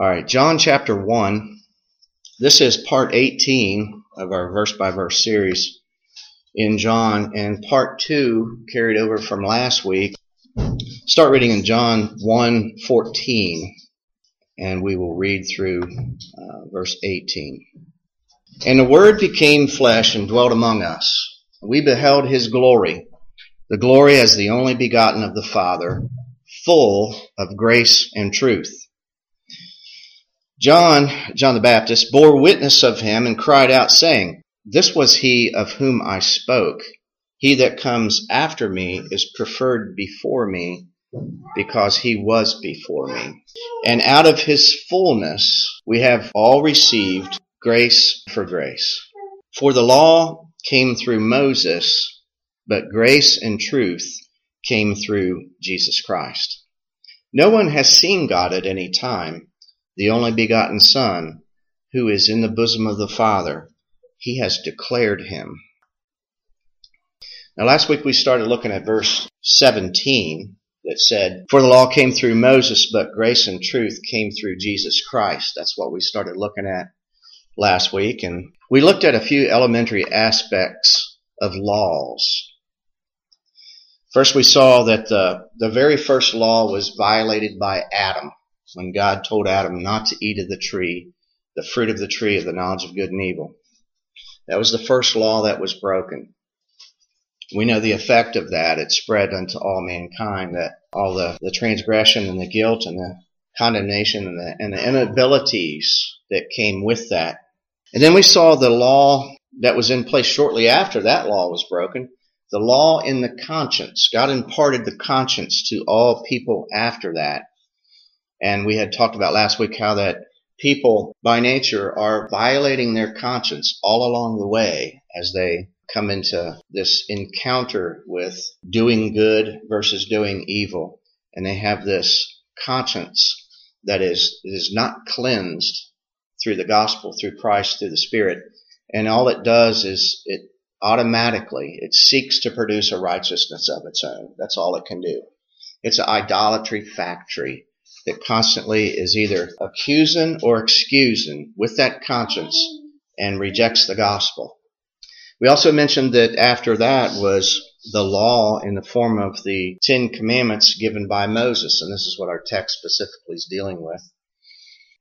All right, John chapter 1. This is part 18 of our verse by verse series in John, and part 2 carried over from last week. Start reading in John 1 14, and we will read through uh, verse 18. And the Word became flesh and dwelt among us. We beheld his glory, the glory as the only begotten of the Father, full of grace and truth. John, John the Baptist, bore witness of him and cried out, saying, This was he of whom I spoke. He that comes after me is preferred before me, because he was before me. And out of his fullness we have all received grace for grace. For the law came through Moses, but grace and truth came through Jesus Christ. No one has seen God at any time the only begotten Son, who is in the bosom of the Father, he has declared him. Now, last week we started looking at verse 17 that said, For the law came through Moses, but grace and truth came through Jesus Christ. That's what we started looking at last week. And we looked at a few elementary aspects of laws. First, we saw that the, the very first law was violated by Adam when God told Adam not to eat of the tree, the fruit of the tree of the knowledge of good and evil. That was the first law that was broken. We know the effect of that. It spread unto all mankind that all the, the transgression and the guilt and the condemnation and the, and the inabilities that came with that. And then we saw the law that was in place shortly after that law was broken. The law in the conscience. God imparted the conscience to all people after that. And we had talked about last week how that people by nature are violating their conscience all along the way as they come into this encounter with doing good versus doing evil. And they have this conscience that is, is not cleansed through the gospel, through Christ, through the Spirit. And all it does is it automatically, it seeks to produce a righteousness of its own. That's all it can do. It's an idolatry factory that constantly is either accusing or excusing with that conscience and rejects the gospel. We also mentioned that after that was the law in the form of the Ten Commandments given by Moses, and this is what our text specifically is dealing with.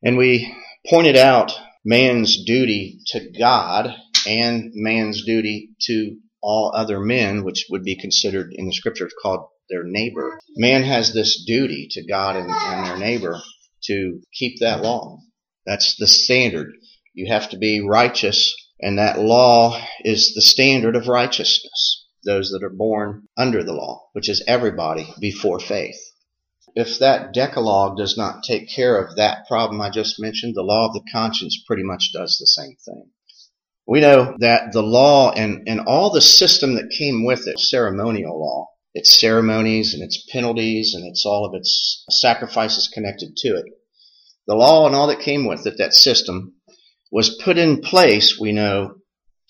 And we pointed out man's duty to God and man's duty to all other men, which would be considered in the scriptures called their neighbor. Man has this duty to God and, and their neighbor to keep that law. That's the standard. You have to be righteous, and that law is the standard of righteousness. Those that are born under the law, which is everybody before faith. If that Decalogue does not take care of that problem I just mentioned, the law of the conscience pretty much does the same thing. We know that the law and, and all the system that came with it, ceremonial law, its ceremonies and its penalties and its all of its sacrifices connected to it. The law and all that came with it, that system, was put in place, we know,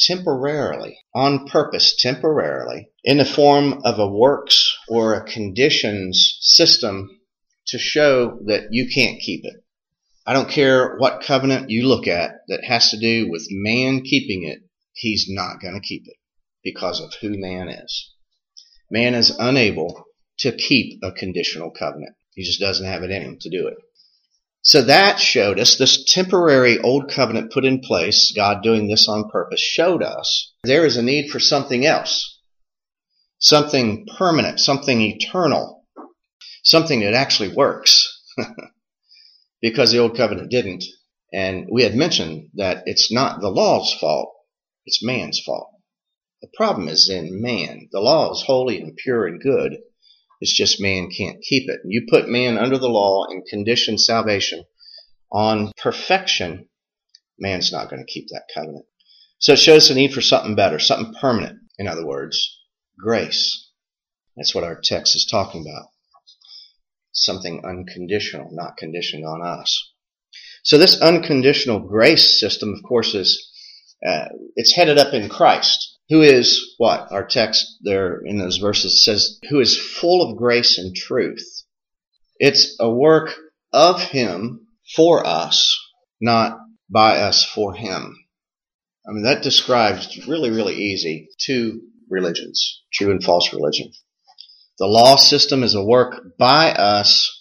temporarily, on purpose, temporarily, in the form of a works or a conditions system to show that you can't keep it. I don't care what covenant you look at that has to do with man keeping it, he's not going to keep it because of who man is man is unable to keep a conditional covenant. He just doesn't have it in him to do it. So that showed us this temporary old covenant put in place, God doing this on purpose, showed us there is a need for something else. Something permanent, something eternal, something that actually works. because the old covenant didn't. And we had mentioned that it's not the law's fault, it's man's fault. The problem is in man. The law is holy and pure and good. It's just man can't keep it. You put man under the law and condition salvation on perfection, man's not going to keep that covenant. So it shows the need for something better, something permanent. In other words, grace. That's what our text is talking about. Something unconditional, not conditioned on us. So this unconditional grace system, of course, is uh, it's headed up in Christ who is what? Our text there in those verses says, who is full of grace and truth. It's a work of Him for us, not by us for him. I mean, that describes really, really easy two religions, true and false religion. The law system is a work by us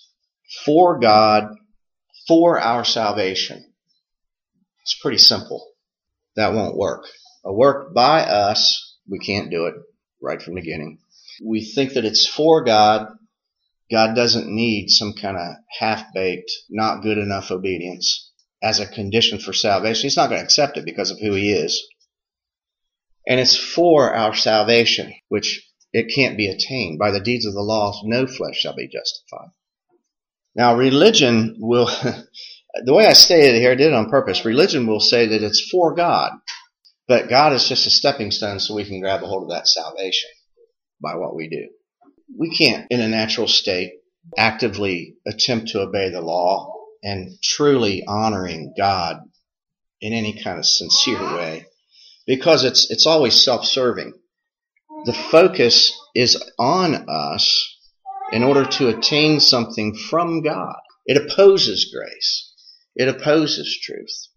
for God for our salvation. It's pretty simple. That won't work. A work by us, we can't do it right from the beginning. We think that it's for God. God doesn't need some kind of half-baked, not good enough obedience as a condition for salvation. He's not going to accept it because of who he is. And it's for our salvation, which it can't be attained. By the deeds of the law, no flesh shall be justified. Now, religion will, the way I stated it here, I did it on purpose. Religion will say that it's for God, but God is just a stepping stone so we can grab a hold of that salvation by what we do. We can't, in a natural state, actively attempt to obey the law and truly honoring God in any kind of sincere way because it's, it's always self-serving. The focus is on us in order to attain something from God. It opposes grace. It opposes truth.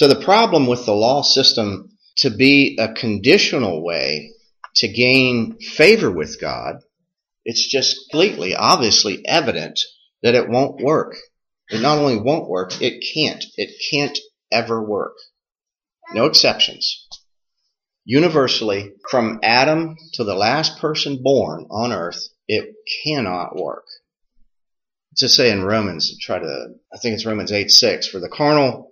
So the problem with the law system to be a conditional way to gain favor with God, it's just completely, obviously evident that it won't work. It not only won't work, it can't. It can't ever work. No exceptions. Universally, from Adam to the last person born on earth, it cannot work. Just say in Romans, try to, I think it's Romans 8 6, for the carnal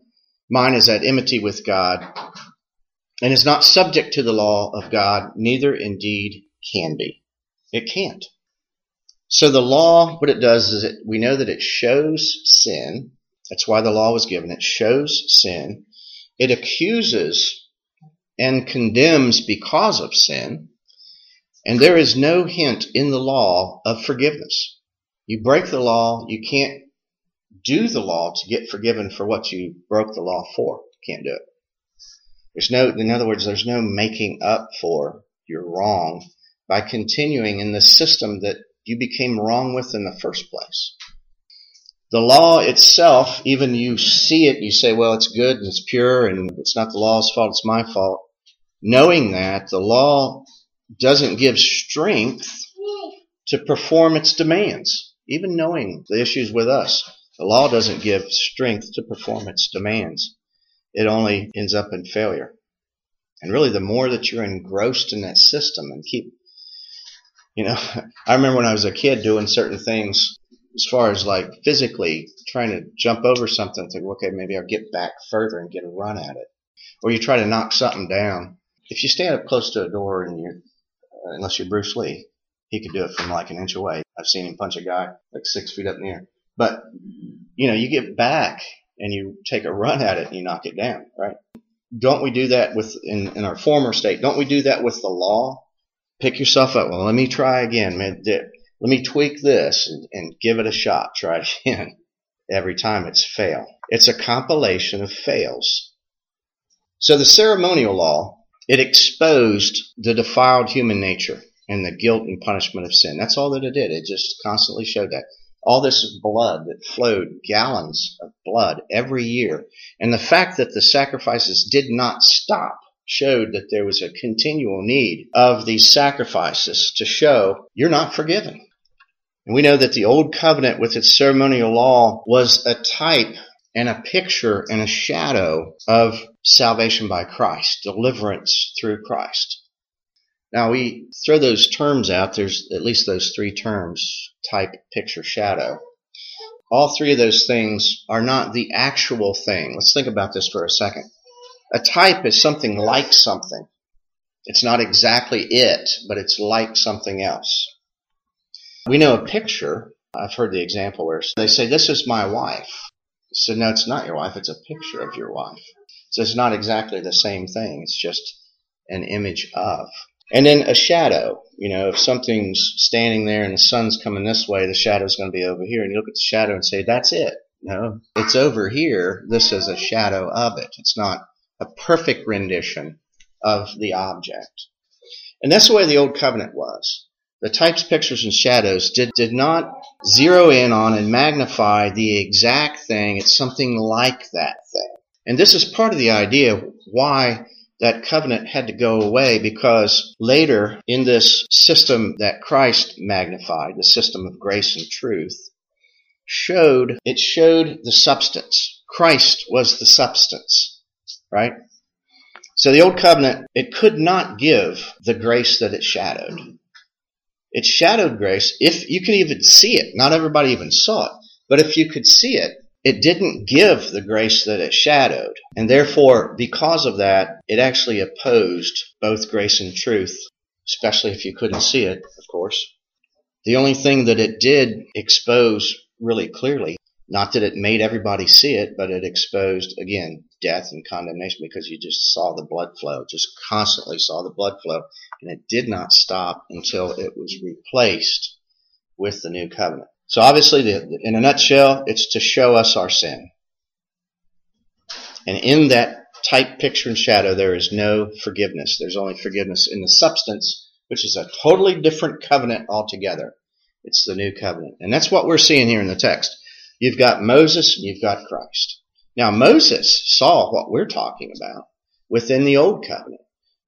mind is at enmity with God and is not subject to the law of God, neither indeed can be. It can't. So the law, what it does is it, we know that it shows sin. That's why the law was given. It shows sin. It accuses and condemns because of sin. And there is no hint in the law of forgiveness. You break the law, you can't do the law to get forgiven for what you broke the law for. Can't do it. There's no, in other words, there's no making up for your wrong by continuing in the system that you became wrong with in the first place. The law itself, even you see it, you say, well, it's good and it's pure and it's not the law's fault, it's my fault. Knowing that, the law doesn't give strength to perform its demands. Even knowing the issues with us, the law doesn't give strength to perform its demands. It only ends up in failure. And really, the more that you're engrossed in that system and keep you know, I remember when I was a kid doing certain things as far as like physically trying to jump over something, think, okay, maybe I'll get back further and get a run at it. Or you try to knock something down. If you stand up close to a door and you're, uh, unless you're Bruce Lee, he could do it from like an inch away. I've seen him punch a guy like six feet up in the air. But, you know, you get back and you take a run at it and you knock it down, right? Don't we do that with, in, in our former state, don't we do that with the law? pick yourself up. Well, let me try again. Let me tweak this and, and give it a shot. Try again. Every time it's fail. It's a compilation of fails. So the ceremonial law, it exposed the defiled human nature and the guilt and punishment of sin. That's all that it did. It just constantly showed that. All this blood that flowed, gallons of blood every year. And the fact that the sacrifices did not stop showed that there was a continual need of these sacrifices to show you're not forgiven. And we know that the old covenant with its ceremonial law was a type and a picture and a shadow of salvation by Christ, deliverance through Christ. Now we throw those terms out. There's at least those three terms, type, picture, shadow. All three of those things are not the actual thing. Let's think about this for a second. A type is something like something. It's not exactly it, but it's like something else. We know a picture. I've heard the example where they say, This is my wife. Said, No, it's not your wife. It's a picture of your wife. So it's not exactly the same thing. It's just an image of. And then a shadow. You know, if something's standing there and the sun's coming this way, the shadow's going to be over here. And you look at the shadow and say, That's it. No, it's over here. This is a shadow of it. It's not a perfect rendition of the object. And that's the way the Old Covenant was. the types, pictures, and shadows did, did not zero in on and magnify the exact thing. It's something like that thing. And this is part of the idea why that covenant had to go away because later in this system that Christ magnified, the system of grace and truth, showed, it showed the substance. Christ was the substance, right? So the old covenant, it could not give the grace that it shadowed. It shadowed grace if you could even see it. Not everybody even saw it. But if you could see it, it didn't give the grace that it shadowed. And therefore, because of that, it actually opposed both grace and truth, especially if you couldn't see it, of course. The only thing that it did expose really clearly, not that it made everybody see it, but it exposed, again, death and condemnation because you just saw the blood flow, just constantly saw the blood flow. And it did not stop until it was replaced with the new covenant. So obviously, the, in a nutshell, it's to show us our sin. And in that type, picture, and shadow, there is no forgiveness. There's only forgiveness in the substance, which is a totally different covenant altogether. It's the new covenant. And that's what we're seeing here in the text. You've got Moses and you've got Christ. Now, Moses saw what we're talking about within the old covenant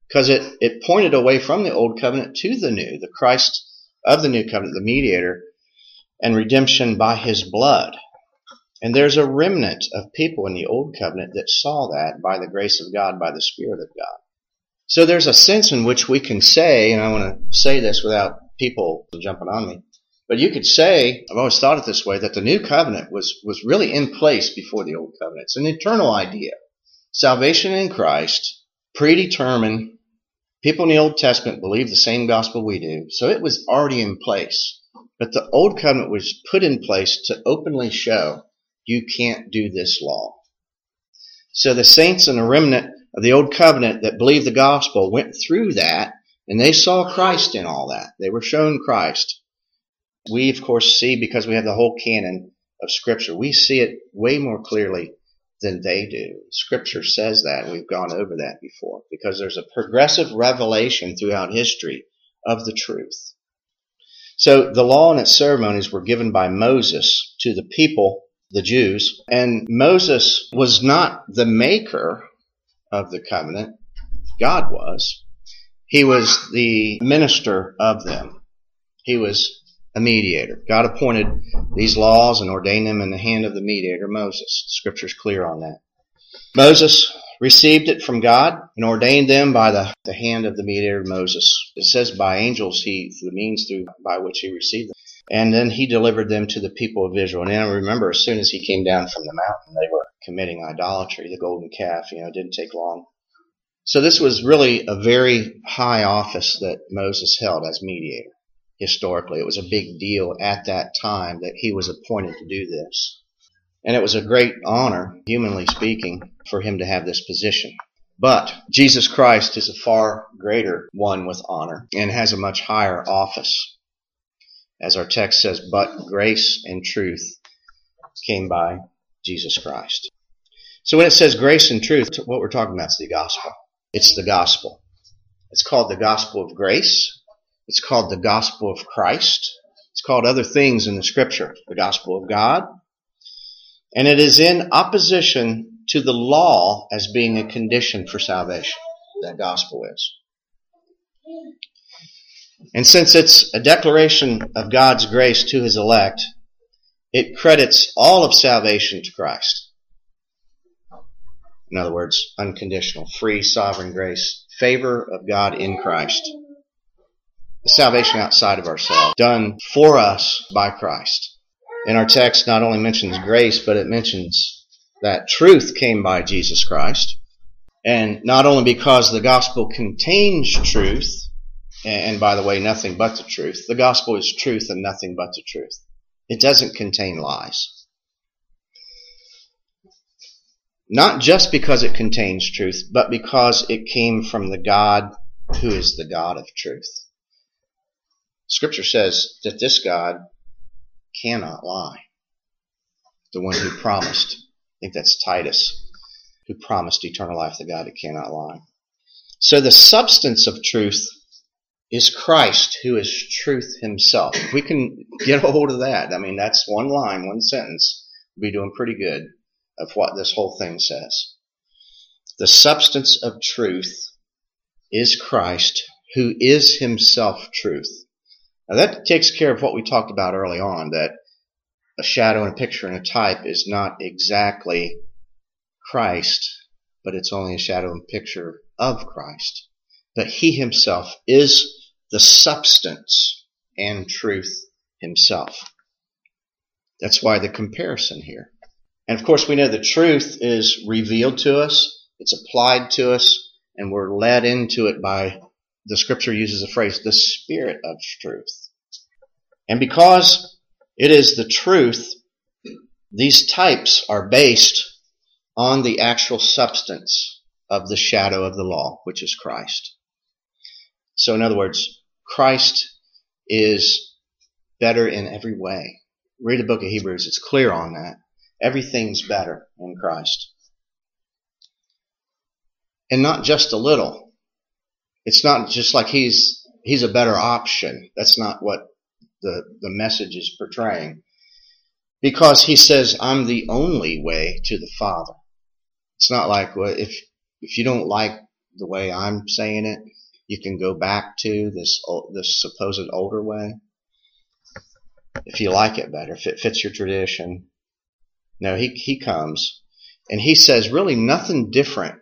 because it, it pointed away from the old covenant to the new, the Christ of the new covenant, the mediator, and redemption by his blood. And there's a remnant of people in the Old Covenant that saw that by the grace of God, by the Spirit of God. So there's a sense in which we can say, and I want to say this without people jumping on me, but you could say, I've always thought it this way, that the new covenant was, was really in place before the old covenant. It's an eternal idea. Salvation in Christ, predetermined. People in the Old Testament believe the same gospel we do. So it was already in place. But the old covenant was put in place to openly show you can't do this law. So the saints and the remnant of the old covenant that believed the gospel went through that and they saw Christ in all that. They were shown Christ. We, of course, see because we have the whole canon of Scripture, we see it way more clearly than they do. Scripture says that. We've gone over that before because there's a progressive revelation throughout history of the truth. So the law and its ceremonies were given by Moses to the people, the Jews, and Moses was not the maker of the covenant. God was. He was the minister of them. He was a mediator. God appointed these laws and ordained them in the hand of the mediator, Moses. Scripture's clear on that. Moses received it from God and ordained them by the, the hand of the mediator Moses. It says by angels he the means through by which he received them. And then he delivered them to the people of Israel. And I remember as soon as he came down from the mountain, they were committing idolatry, the golden calf, you know, it didn't take long. So this was really a very high office that Moses held as mediator. Historically, it was a big deal at that time that he was appointed to do this. And it was a great honor, humanly speaking, for him to have this position. But Jesus Christ is a far greater one with honor and has a much higher office. As our text says, but grace and truth came by Jesus Christ. So when it says grace and truth, what we're talking about is the gospel. It's the gospel. It's called the gospel of grace. It's called the gospel of Christ. It's called other things in the scripture. The gospel of God. And it is in opposition to the law as being a condition for salvation. That gospel is. And since it's a declaration of God's grace to his elect, it credits all of salvation to Christ. In other words, unconditional, free, sovereign grace, favor of God in Christ. Salvation outside of ourselves, done for us by Christ. And our text, not only mentions grace, but it mentions that truth came by Jesus Christ. And not only because the gospel contains truth, and by the way, nothing but the truth. The gospel is truth and nothing but the truth. It doesn't contain lies. Not just because it contains truth, but because it came from the God who is the God of truth. Scripture says that this God cannot lie. The one who promised think that's Titus, who promised eternal life, the God who cannot lie. So the substance of truth is Christ, who is truth himself. If we can get a hold of that, I mean, that's one line, one sentence, we'll be doing pretty good of what this whole thing says. The substance of truth is Christ, who is himself truth. Now that takes care of what we talked about early on, that a shadow and a picture and a type is not exactly Christ, but it's only a shadow and picture of Christ. But he himself is the substance and truth himself. That's why the comparison here. And of course, we know the truth is revealed to us, it's applied to us, and we're led into it by the scripture uses the phrase, the spirit of truth. And because it is the truth, these types are based on the actual substance of the shadow of the law, which is Christ. So in other words, Christ is better in every way. Read the book of Hebrews, it's clear on that. Everything's better in Christ. And not just a little. It's not just like he's, he's a better option. That's not what the, the message is portraying. Because he says, I'm the only way to the Father. It's not like, well, if, if you don't like the way I'm saying it, you can go back to this this supposed older way if you like it better, if it fits your tradition. No, he he comes and he says really nothing different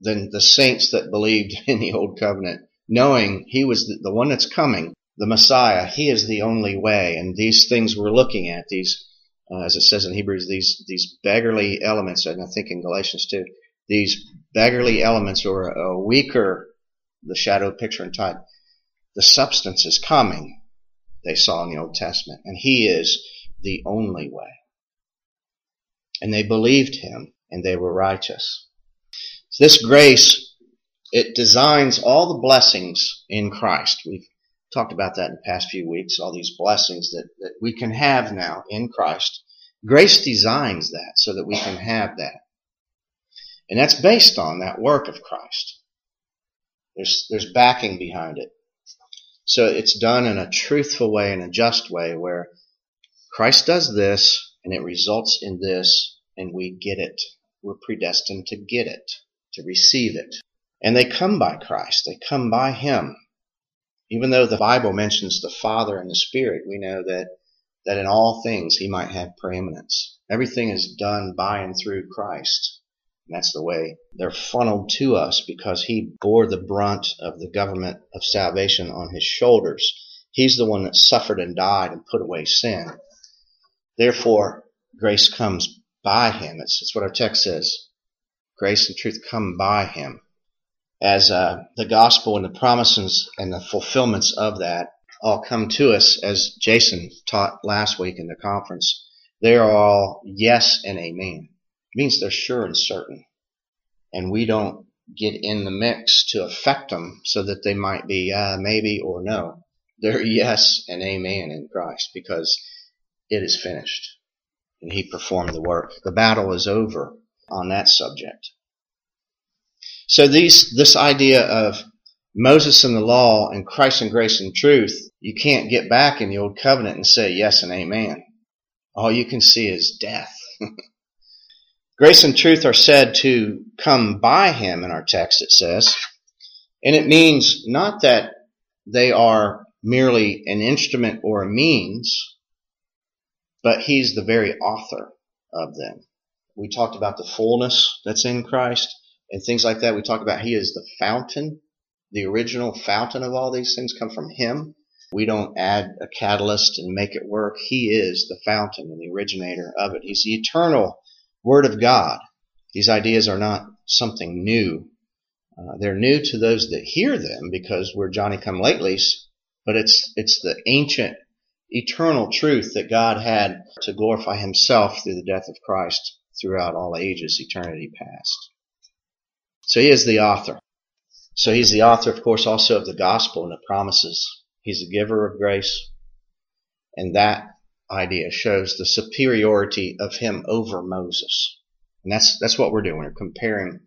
than the saints that believed in the old covenant, knowing he was the, the one that's coming, the Messiah. He is the only way, and these things we're looking at these. Uh, as it says in Hebrews, these these beggarly elements, and I think in Galatians too, these beggarly elements or a weaker the shadow, picture, and type. The substance is coming, they saw in the Old Testament, and He is the only way. And they believed Him, and they were righteous. So this grace, it designs all the blessings in Christ. We've talked about that in the past few weeks, all these blessings that, that we can have now in Christ. Grace designs that so that we can have that. And that's based on that work of Christ. There's, there's backing behind it. So it's done in a truthful way and a just way where Christ does this and it results in this and we get it. We're predestined to get it, to receive it. And they come by Christ. They come by Him. Even though the Bible mentions the Father and the Spirit, we know that, that in all things He might have preeminence. Everything is done by and through Christ. And that's the way they're funneled to us because he bore the brunt of the government of salvation on his shoulders. He's the one that suffered and died and put away sin. Therefore, grace comes by him. It's, it's what our text says. Grace and truth come by him. As uh, the gospel and the promises and the fulfillments of that all come to us, as Jason taught last week in the conference, they are all yes and amen It means they're sure and certain. And we don't get in the mix to affect them so that they might be uh, maybe or no. They're yes and amen in Christ because it is finished. And he performed the work. The battle is over on that subject. So these, this idea of Moses and the law and Christ and grace and truth, you can't get back in the old covenant and say yes and amen. All you can see is death. Grace and truth are said to come by him in our text, it says. And it means not that they are merely an instrument or a means, but he's the very author of them. We talked about the fullness that's in Christ and things like that. We talk about he is the fountain, the original fountain of all these things come from him. We don't add a catalyst and make it work. He is the fountain and the originator of it. He's the eternal Word of God. These ideas are not something new. Uh, they're new to those that hear them because we're Johnny come latelys, but it's, it's the ancient, eternal truth that God had to glorify himself through the death of Christ throughout all ages, eternity past. So he is the author. So he's the author, of course, also of the gospel and the promises. He's a giver of grace. And that idea shows the superiority of him over Moses. And that's, that's what we're doing. We're comparing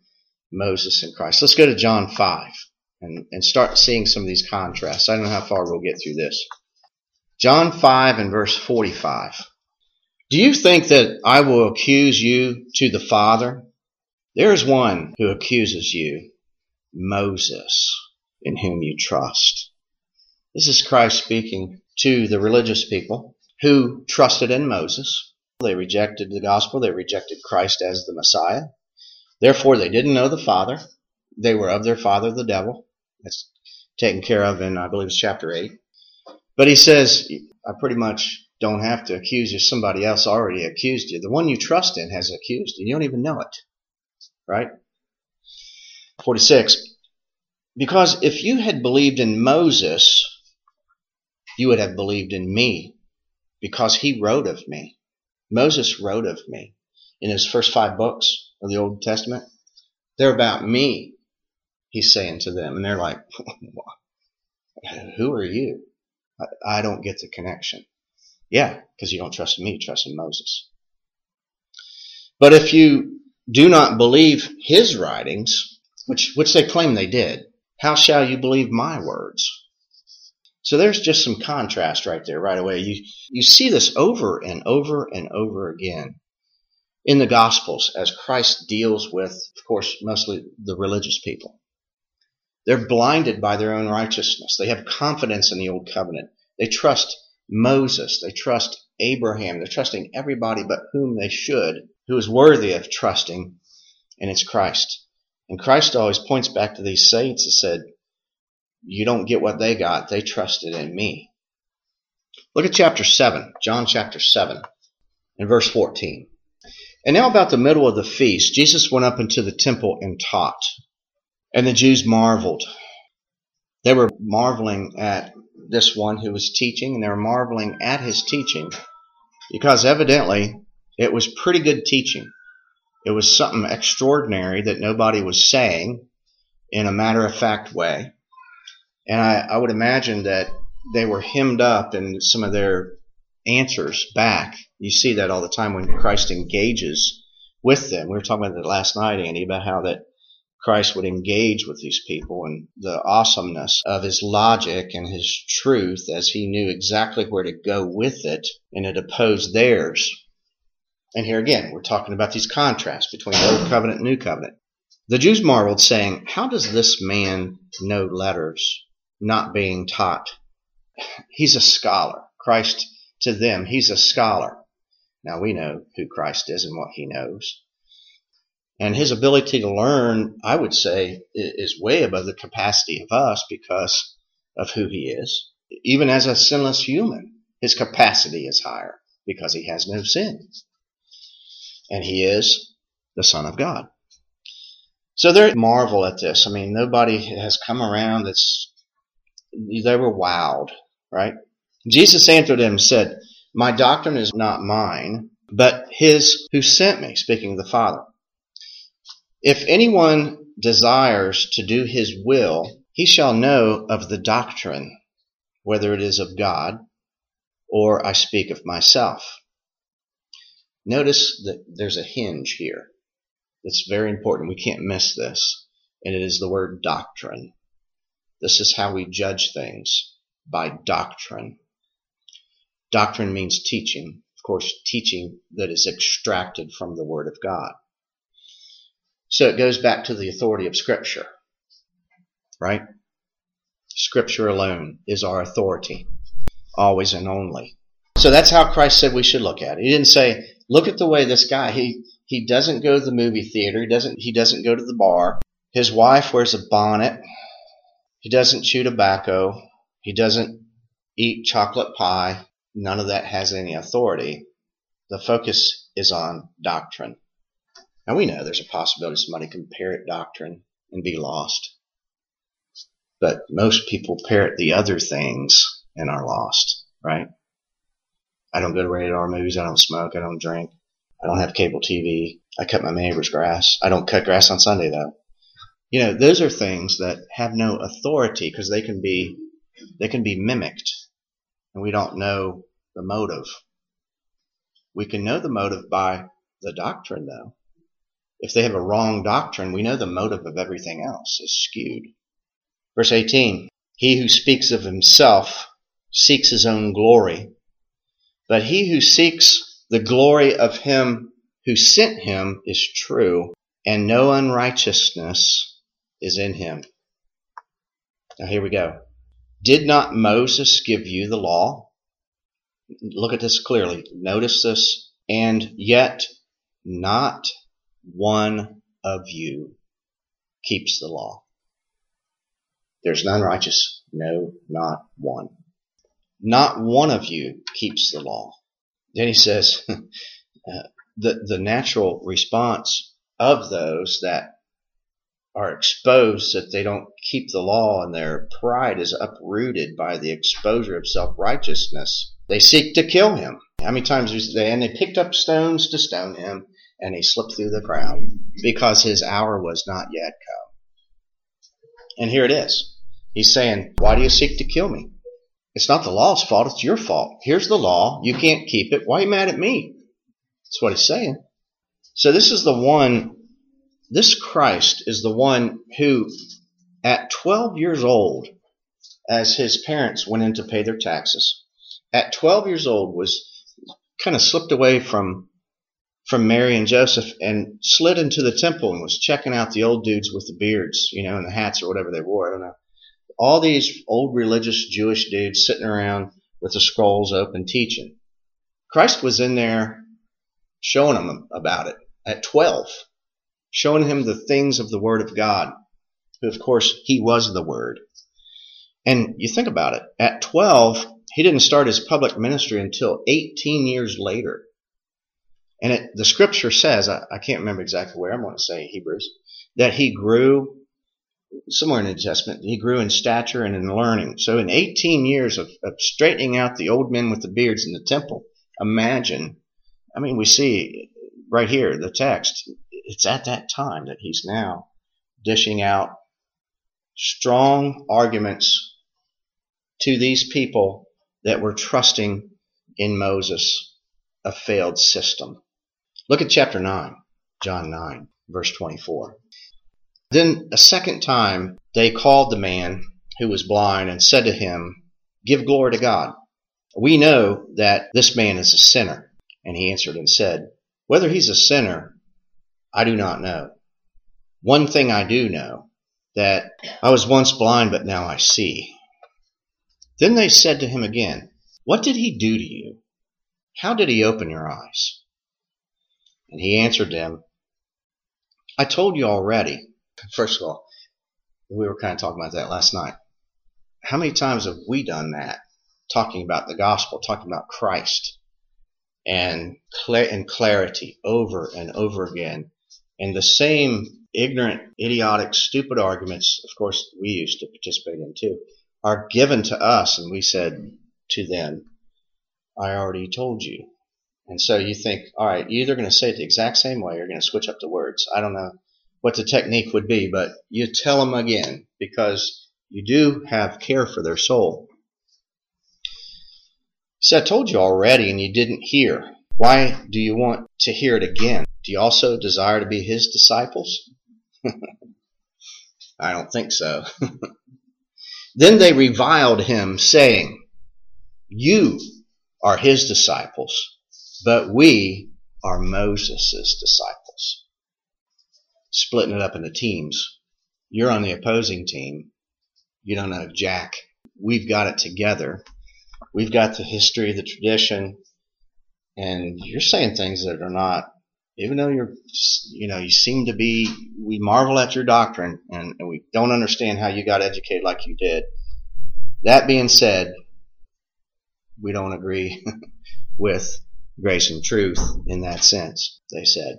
Moses and Christ. Let's go to John 5. and, and start seeing some of these contrasts. I don't know how far we'll get through this. John 5 and verse 45. Do you think that I will accuse you to the Father? There is one who accuses you, Moses, in whom you trust. This is Christ speaking to the religious people who trusted in Moses. They rejected the gospel. They rejected Christ as the Messiah. Therefore, they didn't know the Father. They were of their father, the devil. That's taken care of in, I believe it's chapter 8. But he says, I pretty much don't have to accuse you. Somebody else already accused you. The one you trust in has accused you. You don't even know it. Right? 46. Because if you had believed in Moses, you would have believed in me because he wrote of me. Moses wrote of me in his first five books of the Old Testament. They're about me, he's saying to them. And they're like, who are you? I, I don't get the connection. Yeah, because you don't trust me, trust in Moses. But if you do not believe his writings, which, which they claim they did, how shall you believe my words? So there's just some contrast right there, right away. You, you see this over and over and over again in the Gospels as Christ deals with, of course, mostly the religious people. They're blinded by their own righteousness. They have confidence in the Old Covenant. They trust Moses. They trust Abraham. They're trusting everybody but whom they should, who is worthy of trusting, and it's Christ. And Christ always points back to these saints and said, you don't get what they got. They trusted in me. Look at chapter 7, John chapter 7, and verse 14. And now about the middle of the feast, Jesus went up into the temple and taught. And the Jews marveled. They were marveling at this one who was teaching, and they were marveling at his teaching because evidently it was pretty good teaching. It was something extraordinary that nobody was saying in a matter of fact way. And I, I would imagine that they were hemmed up in some of their answers back. You see that all the time when Christ engages with them. We were talking about that last night, Andy, about how that Christ would engage with these people and the awesomeness of his logic and his truth as he knew exactly where to go with it and it opposed theirs. And here again, we're talking about these contrasts between Old Covenant and New Covenant. The Jews marveled, saying, How does this man know letters, not being taught? He's a scholar. Christ to them, he's a scholar. Now we know who Christ is and what he knows. And his ability to learn, I would say, is way above the capacity of us because of who he is. Even as a sinless human, his capacity is higher because he has no sin. And he is the Son of God. So they marvel at this. I mean, nobody has come around that's, they were wowed, right? Jesus answered them and said, My doctrine is not mine, but his who sent me, speaking of the Father. If anyone desires to do his will, he shall know of the doctrine, whether it is of God or I speak of myself. Notice that there's a hinge here. It's very important. We can't miss this. And it is the word doctrine. This is how we judge things by doctrine. Doctrine means teaching. Of course, teaching that is extracted from the Word of God. So it goes back to the authority of Scripture, right? Scripture alone is our authority, always and only. So that's how Christ said we should look at it. He didn't say, look at the way this guy, he, he doesn't go to the movie theater, he doesn't, he doesn't go to the bar, his wife wears a bonnet, he doesn't chew tobacco, he doesn't eat chocolate pie, none of that has any authority. The focus is on doctrine. Now we know there's a possibility somebody can parrot doctrine and be lost. But most people parrot the other things and are lost, right? I don't go to rated R movies. I don't smoke. I don't drink. I don't have cable TV. I cut my neighbor's grass. I don't cut grass on Sunday though. You know, those are things that have no authority because they can be, they can be mimicked and we don't know the motive. We can know the motive by the doctrine, though. If they have a wrong doctrine, we know the motive of everything else is skewed. Verse 18 He who speaks of himself seeks his own glory, but he who seeks the glory of him who sent him is true, and no unrighteousness is in him. Now here we go. Did not Moses give you the law? Look at this clearly. Notice this. And yet not one of you keeps the law. There's none righteous. No, not one. Not one of you keeps the law. Then he says, uh, the, the natural response of those that are exposed that they don't keep the law and their pride is uprooted by the exposure of self-righteousness. They seek to kill him. How many times they, and they picked up stones to stone him and he slipped through the crowd because his hour was not yet come. And here it is. He's saying, why do you seek to kill me? It's not the law's fault. It's your fault. Here's the law. You can't keep it. Why are you mad at me? That's what he's saying. So this is the one, this Christ is the one who, at 12 years old, as his parents went in to pay their taxes, at 12 years old was kind of slipped away from from Mary and Joseph and slid into the temple and was checking out the old dudes with the beards, you know, and the hats or whatever they wore. I don't know. All these old religious Jewish dudes sitting around with the scrolls open teaching. Christ was in there showing them about it at 12, showing him the things of the Word of God, of course, he was the Word. And you think about it, at 12, he didn't start his public ministry until 18 years later. And it, the scripture says, I, I, can't remember exactly where, I'm going to say Hebrews, that he grew, somewhere in the Testament, he grew in stature and in learning. So in 18 years of, of straightening out the old men with the beards in the temple, imagine I mean, we see right here, the text, it's at that time that he's now dishing out strong arguments to these people that were trusting in Moses, a failed system. Look at chapter 9, John 9, verse 24. Then a second time they called the man who was blind and said to him, Give glory to God. We know that this man is a sinner. And he answered and said, Whether he's a sinner, I do not know. One thing I do know, that I was once blind, but now I see. Then they said to him again, What did he do to you? How did he open your eyes? And he answered them, I told you already. First of all, we were kind of talking about that last night. How many times have we done that? Talking about the gospel, talking about Christ and and clarity over and over again. And the same ignorant, idiotic, stupid arguments, of course, we used to participate in too, are given to us. And we said to them, I already told you. And so you think, all right, you're either going to say it the exact same way or you're going to switch up the words. I don't know what the technique would be, but you tell them again because you do have care for their soul. See, I told you already and you didn't hear. Why do you want to hear it again? Do you also desire to be his disciples? I don't think so. then they reviled him, saying, You are his disciples, but we are Moses' disciples. Splitting it up into teams. You're on the opposing team. You don't know Jack. We've got it together we've got the history, the tradition, and you're saying things that are not, even though you're, you know, you seem to be, we marvel at your doctrine and, and we don't understand how you got educated like you did. That being said, we don't agree with grace and truth in that sense, they said.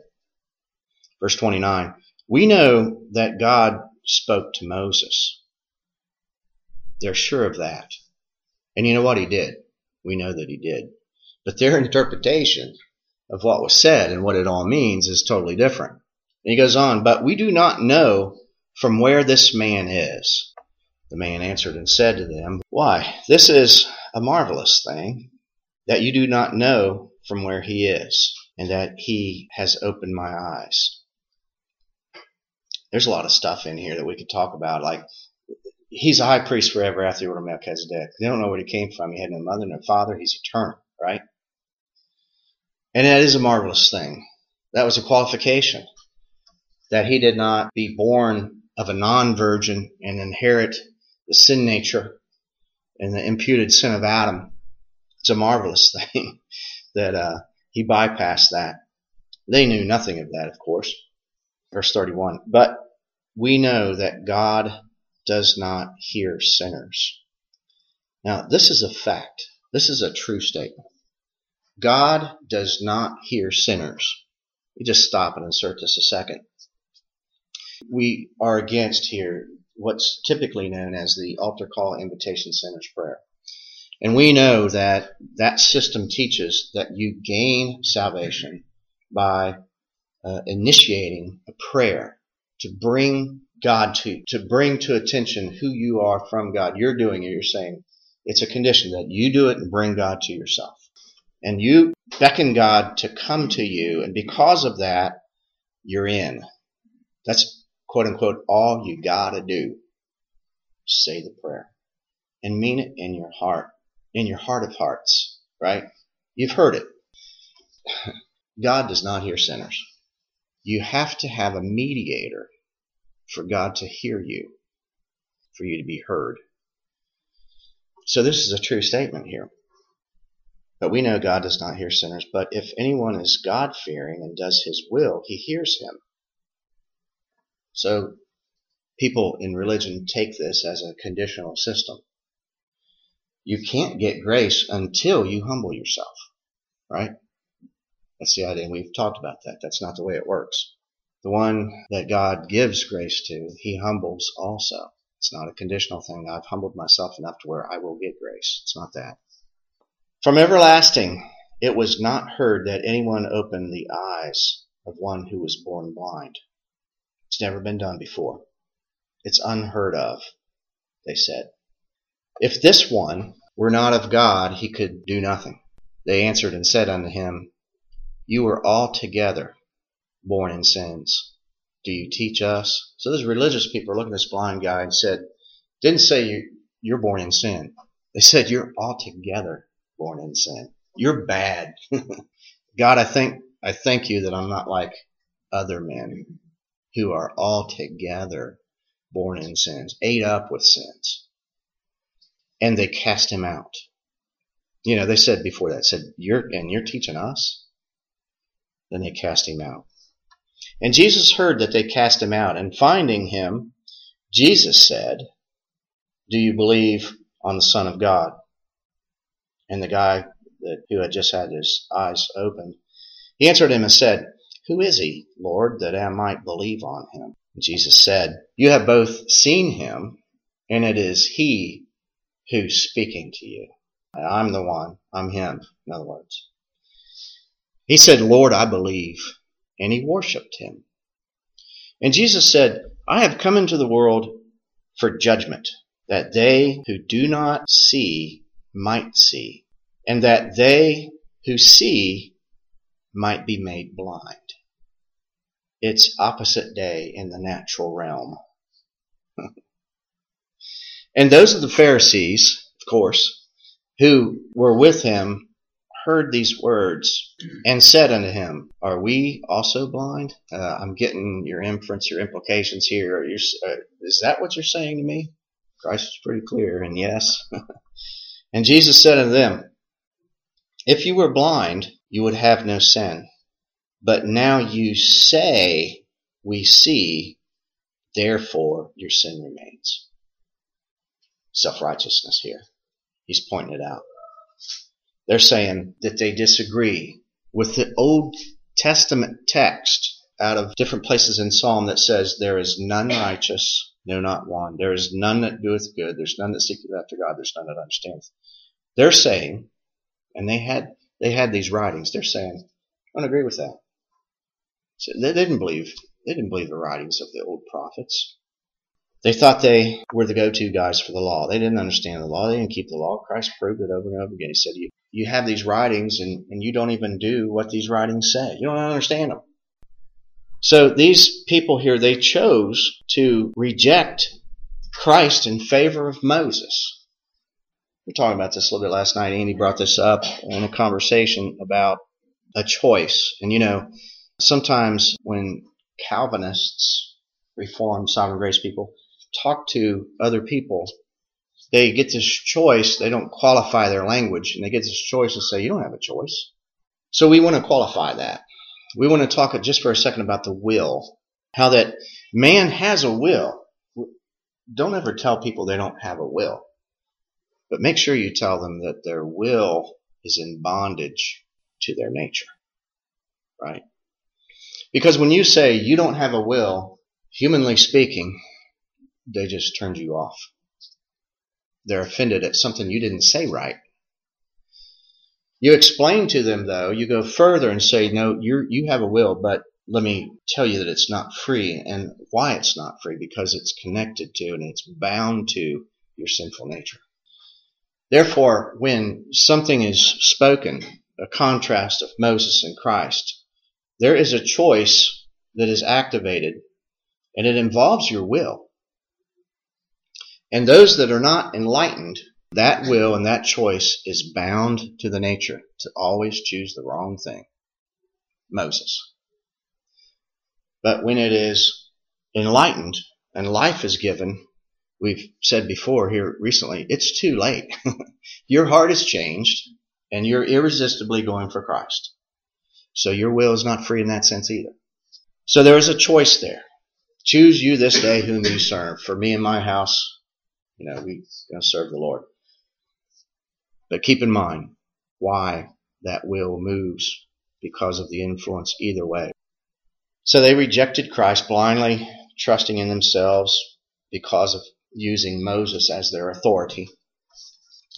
Verse 29 We know that God spoke to Moses. They're sure of that. And you know what? He did. We know that he did. But their interpretation of what was said and what it all means is totally different. And he goes on, but we do not know from where this man is. The man answered and said to them, Why, this is a marvelous thing that you do not know from where he is, and that he has opened my eyes. There's a lot of stuff in here that we could talk about, like he's a high priest forever after the order of Melchizedek. They don't know where he came from. He had no mother, no father. He's eternal, right? And that is a marvelous thing. That was a qualification that he did not be born of a non-virgin and inherit the sin nature and the imputed sin of Adam. It's a marvelous thing that uh, he bypassed that. They knew nothing of that, of course. Verse 31. But we know that God does not hear sinners. Now, this is a fact. This is a true statement. God does not hear sinners. We just stop and insert this a second. We are against here what's typically known as the altar call invitation sinner's prayer. And we know that that system teaches that you gain salvation by uh, initiating a prayer to bring God to, to bring to attention who you are from God. You're doing it. You're saying it's a condition that you do it and bring God to yourself. And you beckon God to come to you. And because of that, you're in. That's quote unquote all you gotta do. Say the prayer and mean it in your heart, in your heart of hearts, right? You've heard it. God does not hear sinners. You have to have a mediator for God to hear you, for you to be heard. So this is a true statement here. But we know God does not hear sinners. But if anyone is God fearing and does his will, he hears him. So people in religion take this as a conditional system. You can't get grace until you humble yourself, right? That's the idea. We've talked about that. That's not the way it works. The one that God gives grace to, he humbles also. It's not a conditional thing. I've humbled myself enough to where I will get grace. It's not that. From everlasting, it was not heard that anyone opened the eyes of one who was born blind. It's never been done before. It's unheard of, they said. If this one were not of God, he could do nothing. They answered and said unto him, You are altogether born in sins. Do you teach us? So those religious people are looking at this blind guy and said, didn't say you, you're born in sin. They said you're altogether born in sin. You're bad. God, I think, I thank you that I'm not like other men who are altogether born in sins, ate up with sins. And they cast him out. You know, they said before that, said, you're, and you're teaching us? Then they cast him out. And Jesus heard that they cast him out, and finding him, Jesus said, Do you believe on the Son of God? And the guy that, who had just had his eyes opened, he answered him and said, Who is he, Lord, that I might believe on him? And Jesus said, You have both seen him, and it is he who's speaking to you. I'm the one. I'm him, in other words. He said, Lord, I believe and he worshiped him. And Jesus said, I have come into the world for judgment, that they who do not see might see, and that they who see might be made blind. It's opposite day in the natural realm. and those of the Pharisees, of course, who were with him heard these words and said unto him, Are we also blind? Uh, I'm getting your inference, your implications here. Uh, is that what you're saying to me? Christ was pretty clear, and yes. and Jesus said unto them, If you were blind, you would have no sin. But now you say, We see, therefore your sin remains. Self righteousness here. He's pointing it out. They're saying that they disagree with the Old Testament text out of different places in Psalm that says, There is none righteous, no, not one. There is none that doeth good. There's none that seeketh after God. There's none that understandeth. They're saying, and they had they had these writings. They're saying, I don't agree with that. So they didn't believe they didn't believe the writings of the old prophets. They thought they were the go-to guys for the law. They didn't understand the law. They didn't keep the law. Christ proved it over and over again. He said, you, you have these writings and, and you don't even do what these writings say. You don't understand them. So these people here, they chose to reject Christ in favor of Moses. We were talking about this a little bit last night. Andy brought this up in a conversation about a choice. And you know, sometimes when Calvinists, Reformed, Sovereign Grace people, talk to other people, they get this choice. They don't qualify their language, and they get this choice to say, you don't have a choice. So we want to qualify that. We want to talk just for a second about the will. How that man has a will. Don't ever tell people they don't have a will. But make sure you tell them that their will is in bondage to their nature. Right? Because when you say you don't have a will, humanly speaking, they just turned you off. They're offended at something you didn't say right. You explain to them, though, you go further and say, no, you you have a will, but let me tell you that it's not free and why it's not free because it's connected to and it's bound to your sinful nature. Therefore, when something is spoken, a contrast of Moses and Christ, there is a choice that is activated and it involves your will. And those that are not enlightened, that will and that choice is bound to the nature to always choose the wrong thing. Moses. But when it is enlightened and life is given, we've said before here recently, it's too late. your heart has changed and you're irresistibly going for Christ. So your will is not free in that sense either. So there is a choice there. Choose you this day whom you serve. For me and my house, you know, we're going to serve the Lord. But keep in mind why that will moves because of the influence either way. So they rejected Christ blindly, trusting in themselves because of using Moses as their authority.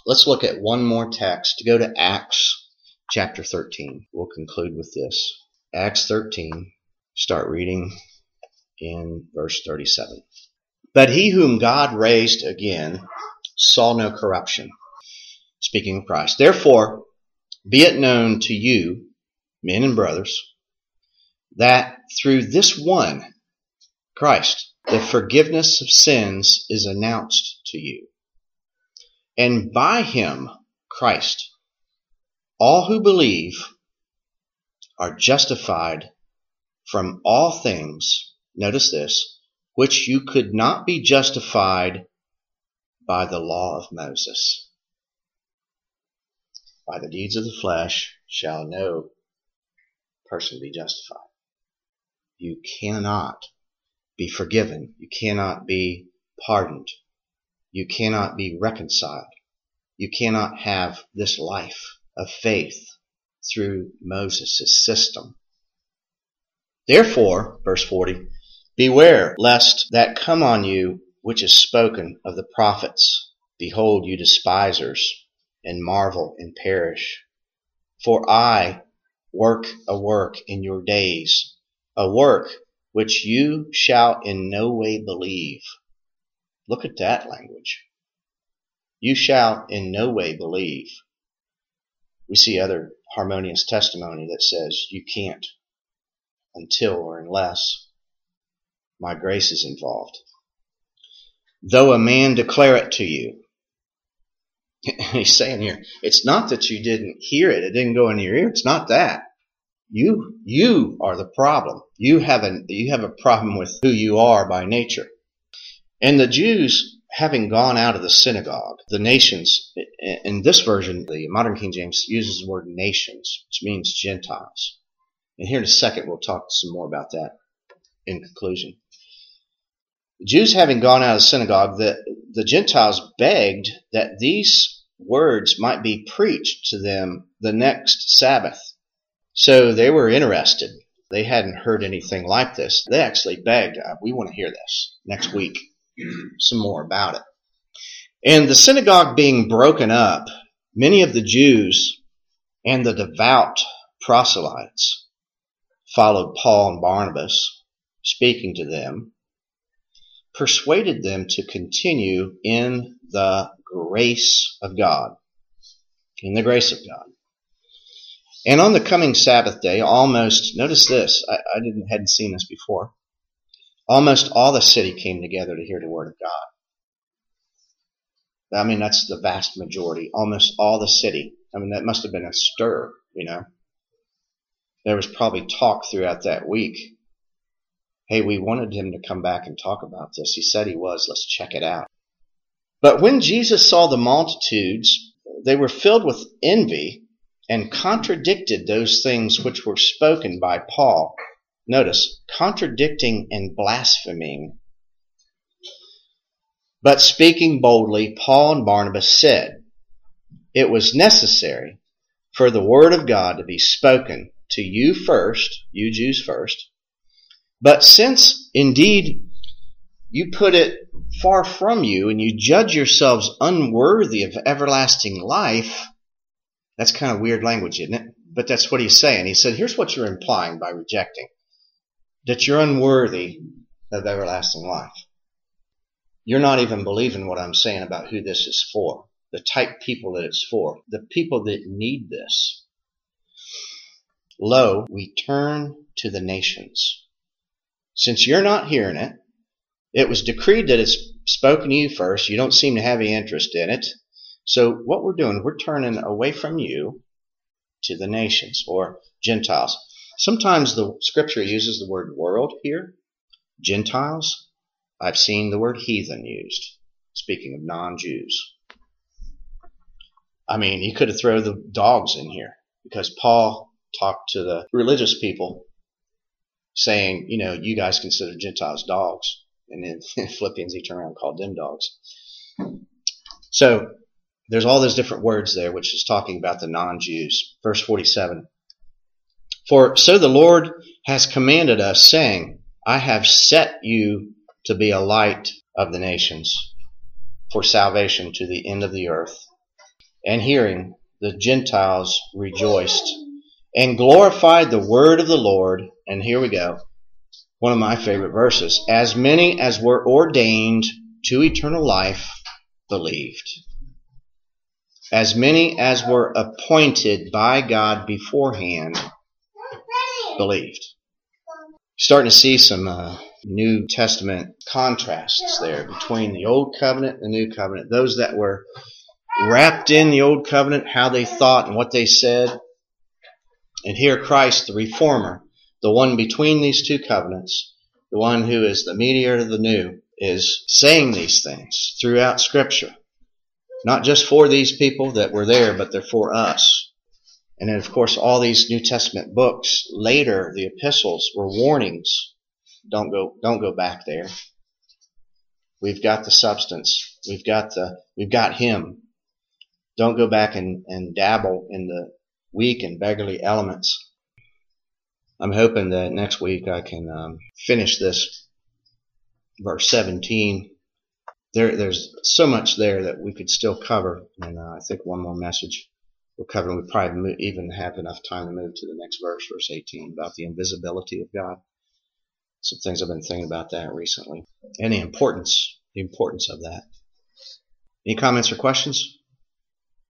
Let's look at one more text. To go to Acts chapter 13. We'll conclude with this. Acts 13, start reading in verse 37. But he whom God raised again saw no corruption. Speaking of Christ. Therefore, be it known to you, men and brothers, that through this one, Christ, the forgiveness of sins is announced to you. And by him, Christ, all who believe are justified from all things, notice this, which you could not be justified by the law of Moses. By the deeds of the flesh shall no person be justified you cannot be forgiven. You cannot be pardoned. You cannot be reconciled. You cannot have this life of faith through Moses' system. Therefore, verse 40, beware lest that come on you which is spoken of the prophets. Behold, you despisers, and marvel and perish. For I work a work in your days a work which you shall in no way believe. Look at that language. You shall in no way believe. We see other harmonious testimony that says you can't until or unless my grace is involved. Though a man declare it to you, he's saying here, it's not that you didn't hear it, it didn't go in your ear, it's not that. You, you are the problem. You have a, you have a problem with who you are by nature. And the Jews, having gone out of the synagogue, the nations, in this version, the modern King James uses the word nations, which means Gentiles. And here in a second, we'll talk some more about that in conclusion. Jews having gone out of the synagogue, the, the Gentiles begged that these words might be preached to them the next Sabbath. So they were interested. They hadn't heard anything like this. They actually begged, uh, we want to hear this next week, some more about it. And the synagogue being broken up, many of the Jews and the devout proselytes followed Paul and Barnabas, speaking to them, persuaded them to continue in the grace of God. In the grace of God. And on the coming Sabbath day, almost, notice this, I, I didn't, hadn't seen this before. Almost all the city came together to hear the word of God. I mean, that's the vast majority, almost all the city. I mean, that must have been a stir, you know. There was probably talk throughout that week. Hey, we wanted him to come back and talk about this. He said he was. Let's check it out. But when Jesus saw the multitudes, they were filled with envy and contradicted those things which were spoken by Paul. Notice, contradicting and blaspheming. But speaking boldly, Paul and Barnabas said, It was necessary for the word of God to be spoken to you first, you Jews first. But since indeed you put it far from you and you judge yourselves unworthy of everlasting life, that's kind of weird language, isn't it? But that's what he's saying. He said, here's what you're implying by rejecting. That you're unworthy of everlasting life. You're not even believing what I'm saying about who this is for. The type people that it's for. The people that need this. Lo, we turn to the nations. Since you're not hearing it, it was decreed that it's spoken to you first. You don't seem to have any interest in it. So what we're doing, we're turning away from you to the nations or Gentiles. Sometimes the scripture uses the word world here. Gentiles. I've seen the word heathen used, speaking of non-Jews. I mean, you could have thrown the dogs in here because Paul talked to the religious people saying, you know, you guys consider Gentiles dogs. And in Philippians, he turned around and called them dogs. So there's all those different words there, which is talking about the non-Jews. Verse 47. For so the Lord has commanded us, saying, I have set you to be a light of the nations for salvation to the end of the earth. And hearing, the Gentiles rejoiced and glorified the word of the Lord. And here we go. One of my favorite verses. As many as were ordained to eternal life believed as many as were appointed by God beforehand believed. Starting to see some uh, New Testament contrasts there between the Old Covenant and the New Covenant. Those that were wrapped in the Old Covenant, how they thought and what they said. And here Christ, the Reformer, the one between these two covenants, the one who is the mediator of the new, is saying these things throughout Scripture. Not just for these people that were there, but they're for us. And then, of course, all these New Testament books later, the epistles were warnings. Don't go, don't go back there. We've got the substance. We've got the, we've got Him. Don't go back and, and dabble in the weak and beggarly elements. I'm hoping that next week I can um, finish this verse 17 there, there's so much there that we could still cover, and uh, I think one more message we'll cover, we probably even have enough time to move to the next verse, verse 18, about the invisibility of God. Some things I've been thinking about that recently, and the importance, the importance of that. Any comments or questions?